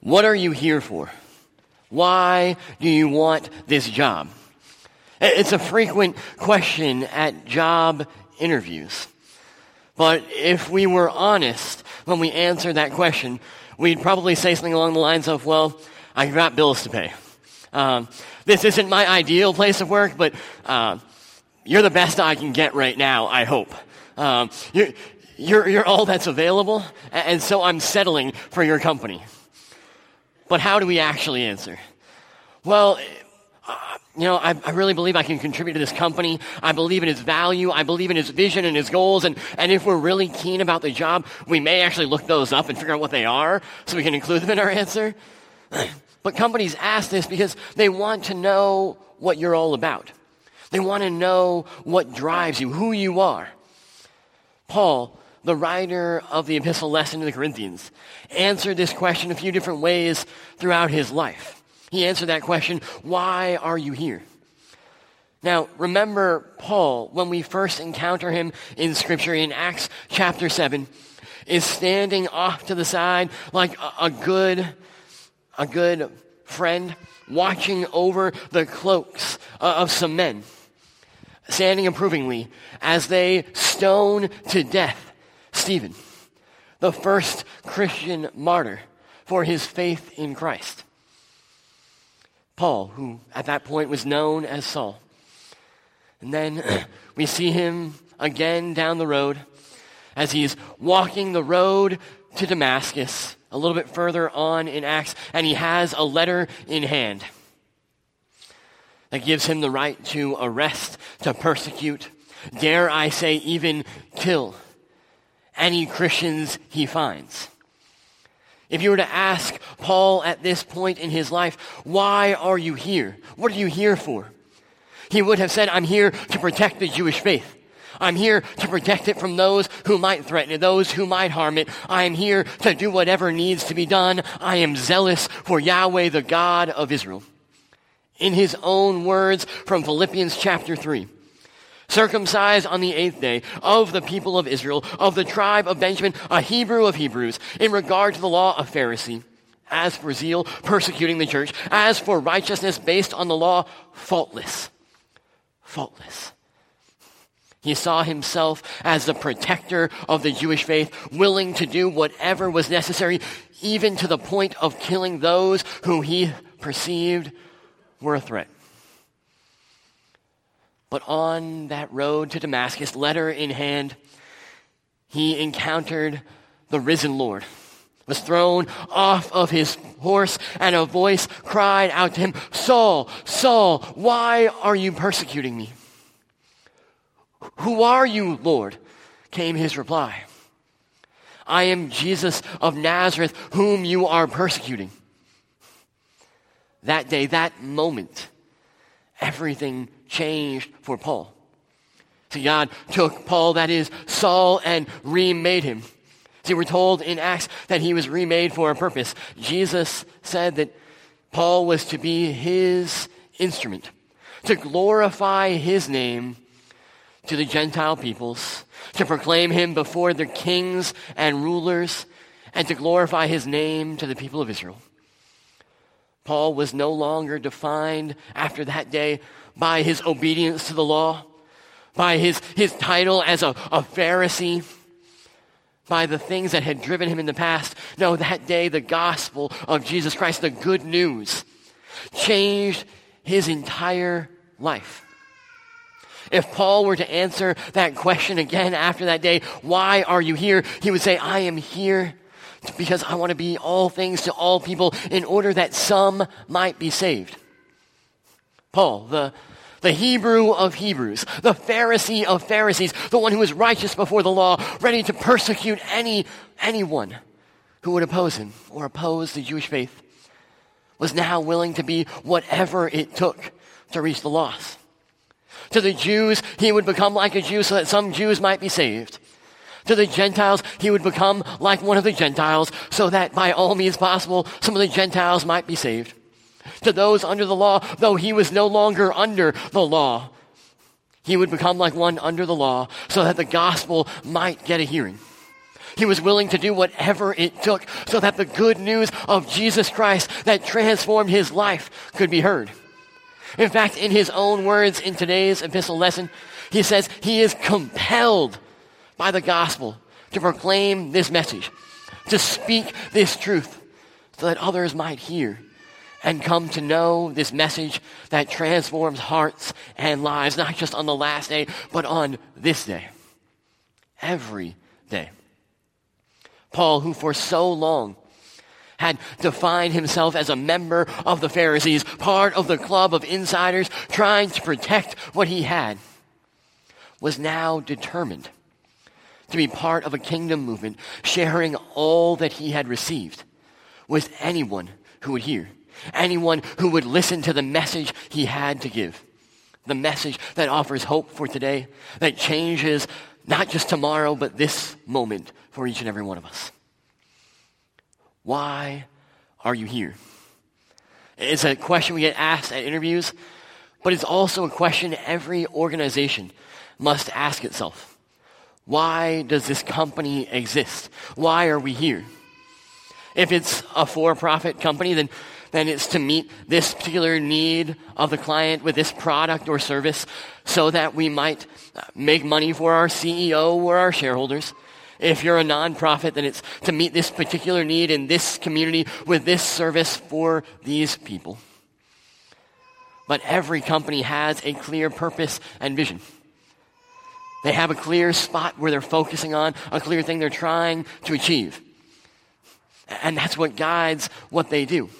What are you here for? Why do you want this job? It's a frequent question at job interviews. But if we were honest when we answered that question, we'd probably say something along the lines of, well, I've got bills to pay. Um, this isn't my ideal place of work, but uh, you're the best I can get right now, I hope. Um, you're, you're, you're all that's available, and so I'm settling for your company. But how do we actually answer? Well, uh, you know, I, I, really believe I can contribute to this company. I believe in its value. I believe in its vision and its goals. And, and if we're really keen about the job, we may actually look those up and figure out what they are so we can include them in our answer. But companies ask this because they want to know what you're all about. They want to know what drives you, who you are. Paul, the writer of the epistle lesson to the Corinthians, answered this question a few different ways throughout his life. He answered that question, why are you here? Now, remember Paul, when we first encounter him in Scripture in Acts chapter 7, is standing off to the side like a, good, a good friend watching over the cloaks of some men, standing approvingly as they stone to death Stephen, the first Christian martyr for his faith in Christ. Paul, who at that point was known as Saul. And then we see him again down the road as he's walking the road to Damascus, a little bit further on in Acts, and he has a letter in hand that gives him the right to arrest, to persecute, dare I say, even kill any Christians he finds. If you were to ask Paul at this point in his life, why are you here? What are you here for? He would have said, I'm here to protect the Jewish faith. I'm here to protect it from those who might threaten it, those who might harm it. I am here to do whatever needs to be done. I am zealous for Yahweh, the God of Israel. In his own words from Philippians chapter 3 circumcised on the eighth day of the people of Israel, of the tribe of Benjamin, a Hebrew of Hebrews, in regard to the law of Pharisee. As for zeal, persecuting the church. As for righteousness based on the law, faultless. Faultless. He saw himself as the protector of the Jewish faith, willing to do whatever was necessary, even to the point of killing those who he perceived were a threat. But on that road to Damascus, letter in hand, he encountered the risen Lord, was thrown off of his horse, and a voice cried out to him, Saul, Saul, why are you persecuting me? Who are you, Lord? came his reply. I am Jesus of Nazareth, whom you are persecuting. That day, that moment, everything changed for Paul. See, God took Paul, that is Saul, and remade him. See, we're told in Acts that he was remade for a purpose. Jesus said that Paul was to be his instrument, to glorify his name to the Gentile peoples, to proclaim him before their kings and rulers, and to glorify his name to the people of Israel. Paul was no longer defined after that day by his obedience to the law, by his, his title as a, a Pharisee, by the things that had driven him in the past. No, that day, the gospel of Jesus Christ, the good news, changed his entire life. If Paul were to answer that question again after that day, why are you here? He would say, I am here because I want to be all things to all people in order that some might be saved. Paul, the, the Hebrew of Hebrews, the Pharisee of Pharisees, the one who is righteous before the law, ready to persecute any, anyone who would oppose him or oppose the Jewish faith, was now willing to be whatever it took to reach the lost. To the Jews, he would become like a Jew so that some Jews might be saved. To the Gentiles, he would become like one of the Gentiles so that by all means possible, some of the Gentiles might be saved to those under the law, though he was no longer under the law. He would become like one under the law so that the gospel might get a hearing. He was willing to do whatever it took so that the good news of Jesus Christ that transformed his life could be heard. In fact, in his own words in today's epistle lesson, he says he is compelled by the gospel to proclaim this message, to speak this truth so that others might hear and come to know this message that transforms hearts and lives, not just on the last day, but on this day. Every day. Paul, who for so long had defined himself as a member of the Pharisees, part of the club of insiders trying to protect what he had, was now determined to be part of a kingdom movement, sharing all that he had received with anyone who would hear, anyone who would listen to the message he had to give. The message that offers hope for today, that changes not just tomorrow, but this moment for each and every one of us. Why are you here? It's a question we get asked at interviews, but it's also a question every organization must ask itself. Why does this company exist? Why are we here? If it's a for profit company, then, then it's to meet this particular need of the client with this product or service so that we might uh, make money for our CEO or our shareholders. If you're a nonprofit, then it's to meet this particular need in this community with this service for these people. But every company has a clear purpose and vision. They have a clear spot where they're focusing on, a clear thing they're trying to achieve. And that's what guides what they do.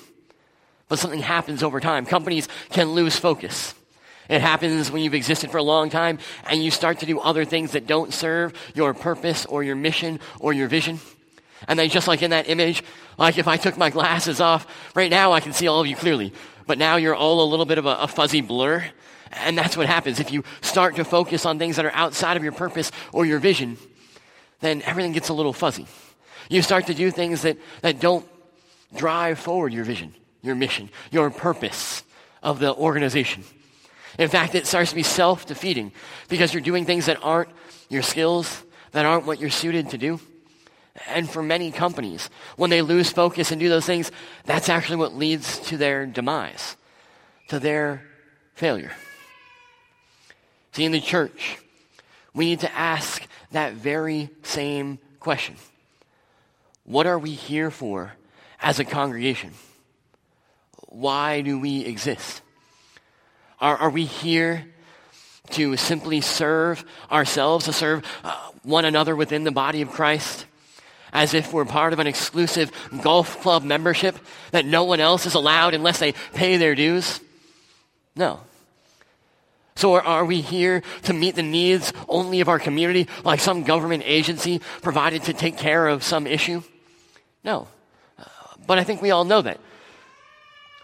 But something happens over time. Companies can lose focus. It happens when you've existed for a long time and you start to do other things that don't serve your purpose or your mission or your vision. And then just like in that image, like if I took my glasses off, right now I can see all of you clearly. But now you're all a little bit of a, a fuzzy blur. And that's what happens. If you start to focus on things that are outside of your purpose or your vision, then everything gets a little fuzzy. You start to do things that, that don't drive forward your vision, your mission, your purpose of the organization. In fact, it starts to be self defeating because you're doing things that aren't your skills, that aren't what you're suited to do. And for many companies, when they lose focus and do those things, that's actually what leads to their demise, to their failure. See, in the church, we need to ask that very same question What are we here for as a congregation? Why do we exist? Are, are we here to simply serve ourselves, to serve uh, one another within the body of Christ? As if we're part of an exclusive golf club membership that no one else is allowed unless they pay their dues? No. So are we here to meet the needs only of our community, like some government agency provided to take care of some issue? No. But I think we all know that.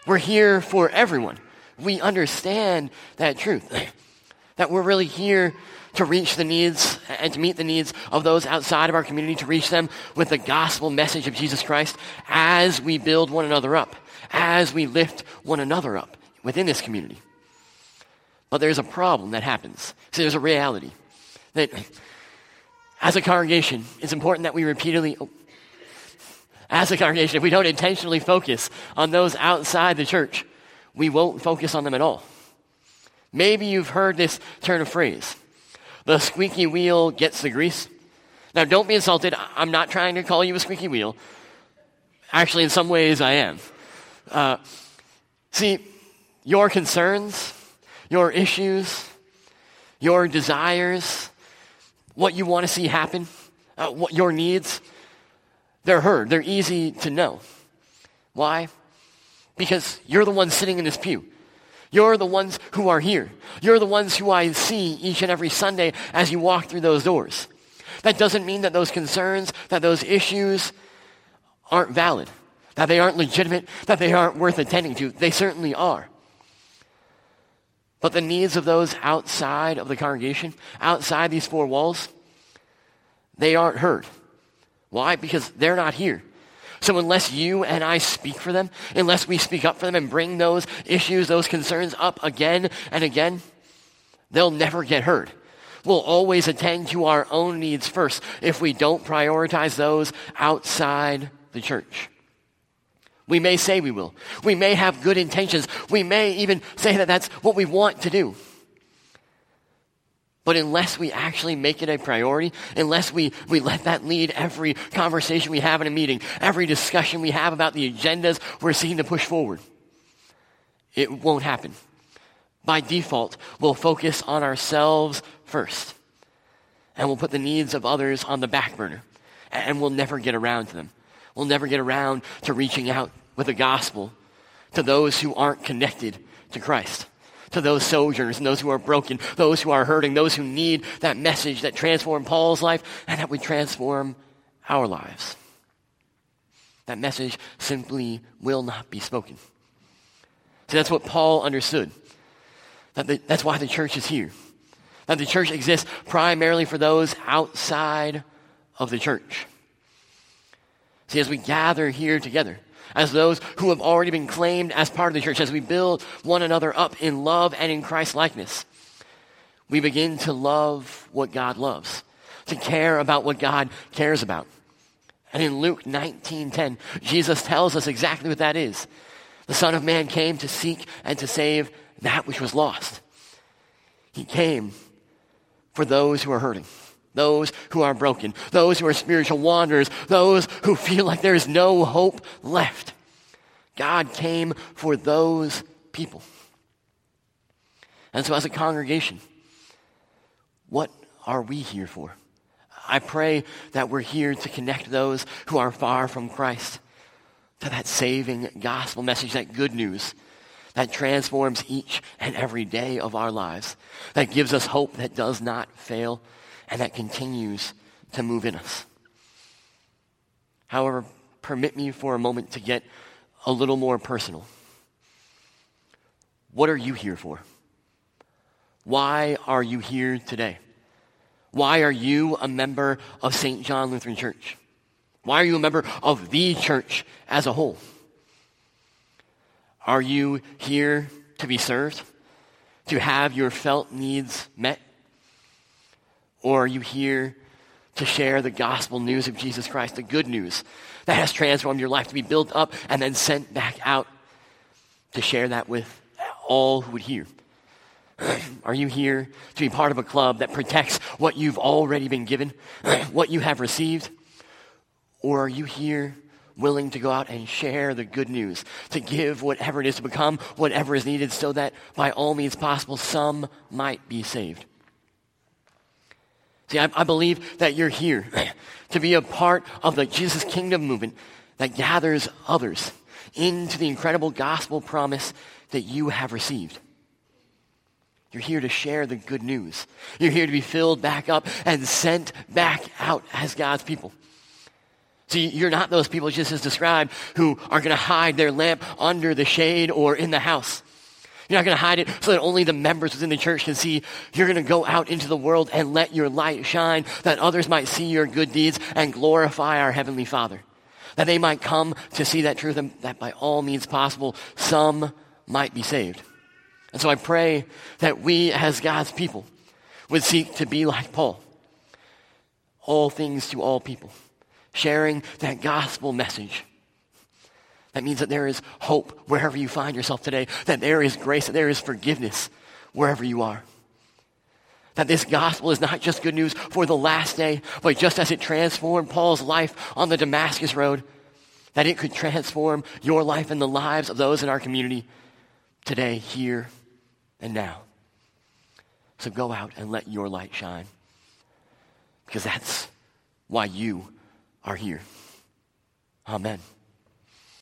We're here for everyone we understand that truth. that we're really here to reach the needs and to meet the needs of those outside of our community, to reach them with the gospel message of Jesus Christ as we build one another up, as we lift one another up within this community. But there's a problem that happens. See, there's a reality that as a congregation, it's important that we repeatedly, as a congregation, if we don't intentionally focus on those outside the church, we won't focus on them at all. Maybe you've heard this turn of phrase the squeaky wheel gets the grease. Now, don't be insulted. I'm not trying to call you a squeaky wheel. Actually, in some ways, I am. Uh, see, your concerns, your issues, your desires, what you want to see happen, uh, what your needs, they're heard. They're easy to know. Why? because you're the ones sitting in this pew. You're the ones who are here. You're the ones who I see each and every Sunday as you walk through those doors. That doesn't mean that those concerns, that those issues aren't valid, that they aren't legitimate, that they aren't worth attending to. They certainly are. But the needs of those outside of the congregation, outside these four walls, they aren't heard. Why? Because they're not here. So unless you and I speak for them, unless we speak up for them and bring those issues, those concerns up again and again, they'll never get heard. We'll always attend to our own needs first if we don't prioritize those outside the church. We may say we will. We may have good intentions. We may even say that that's what we want to do. But unless we actually make it a priority, unless we, we let that lead every conversation we have in a meeting, every discussion we have about the agendas we're seeking to push forward, it won't happen. By default, we'll focus on ourselves first. And we'll put the needs of others on the back burner. And we'll never get around to them. We'll never get around to reaching out with the gospel to those who aren't connected to Christ, to those sojourners and those who are broken, those who are hurting, those who need that message that transformed Paul's life and that would transform our lives. That message simply will not be spoken. See, that's what Paul understood. That the, that's why the church is here. That the church exists primarily for those outside of the church. See, as we gather here together, as those who have already been claimed as part of the church, as we build one another up in love and in Christ likeness, we begin to love what God loves, to care about what God cares about. And in Luke 19:10, Jesus tells us exactly what that is. The Son of Man came to seek and to save that which was lost. He came for those who are hurting, those who are broken, those who are spiritual wanderers, those who feel like there is no hope left. God came for those people. And so, as a congregation, what are we here for? I pray that we're here to connect those who are far from Christ to that saving gospel message, that good news that transforms each and every day of our lives, that gives us hope that does not fail, and that continues to move in us. However, permit me for a moment to get a little more personal. What are you here for? Why are you here today? Why are you a member of St. John Lutheran Church? Why are you a member of the church as a whole? Are you here to be served? To have your felt needs met? Or are you here to share the gospel news of Jesus Christ, the good news that has transformed your life, to be built up and then sent back out to share that with all who would hear? Are you here to be part of a club that protects what you've already been given, what you have received? Or are you here willing to go out and share the good news, to give whatever it is, to become whatever is needed so that by all means possible some might be saved? See, I, I believe that you're here to be a part of the Jesus kingdom movement that gathers others into the incredible gospel promise that you have received. You're here to share the good news. You're here to be filled back up and sent back out as God's people. See, you're not those people just as described who are going to hide their lamp under the shade or in the house. You're not going to hide it so that only the members within the church can see. You're going to go out into the world and let your light shine that others might see your good deeds and glorify our Heavenly Father. That they might come to see that truth and that by all means possible, some might be saved. And so I pray that we as God's people would seek to be like Paul. All things to all people sharing that gospel message. That means that there is hope wherever you find yourself today, that there is grace, that there is forgiveness wherever you are. That this gospel is not just good news for the last day, but just as it transformed Paul's life on the Damascus Road, that it could transform your life and the lives of those in our community today, here, and now. So go out and let your light shine. Because that's why you are here. Amen.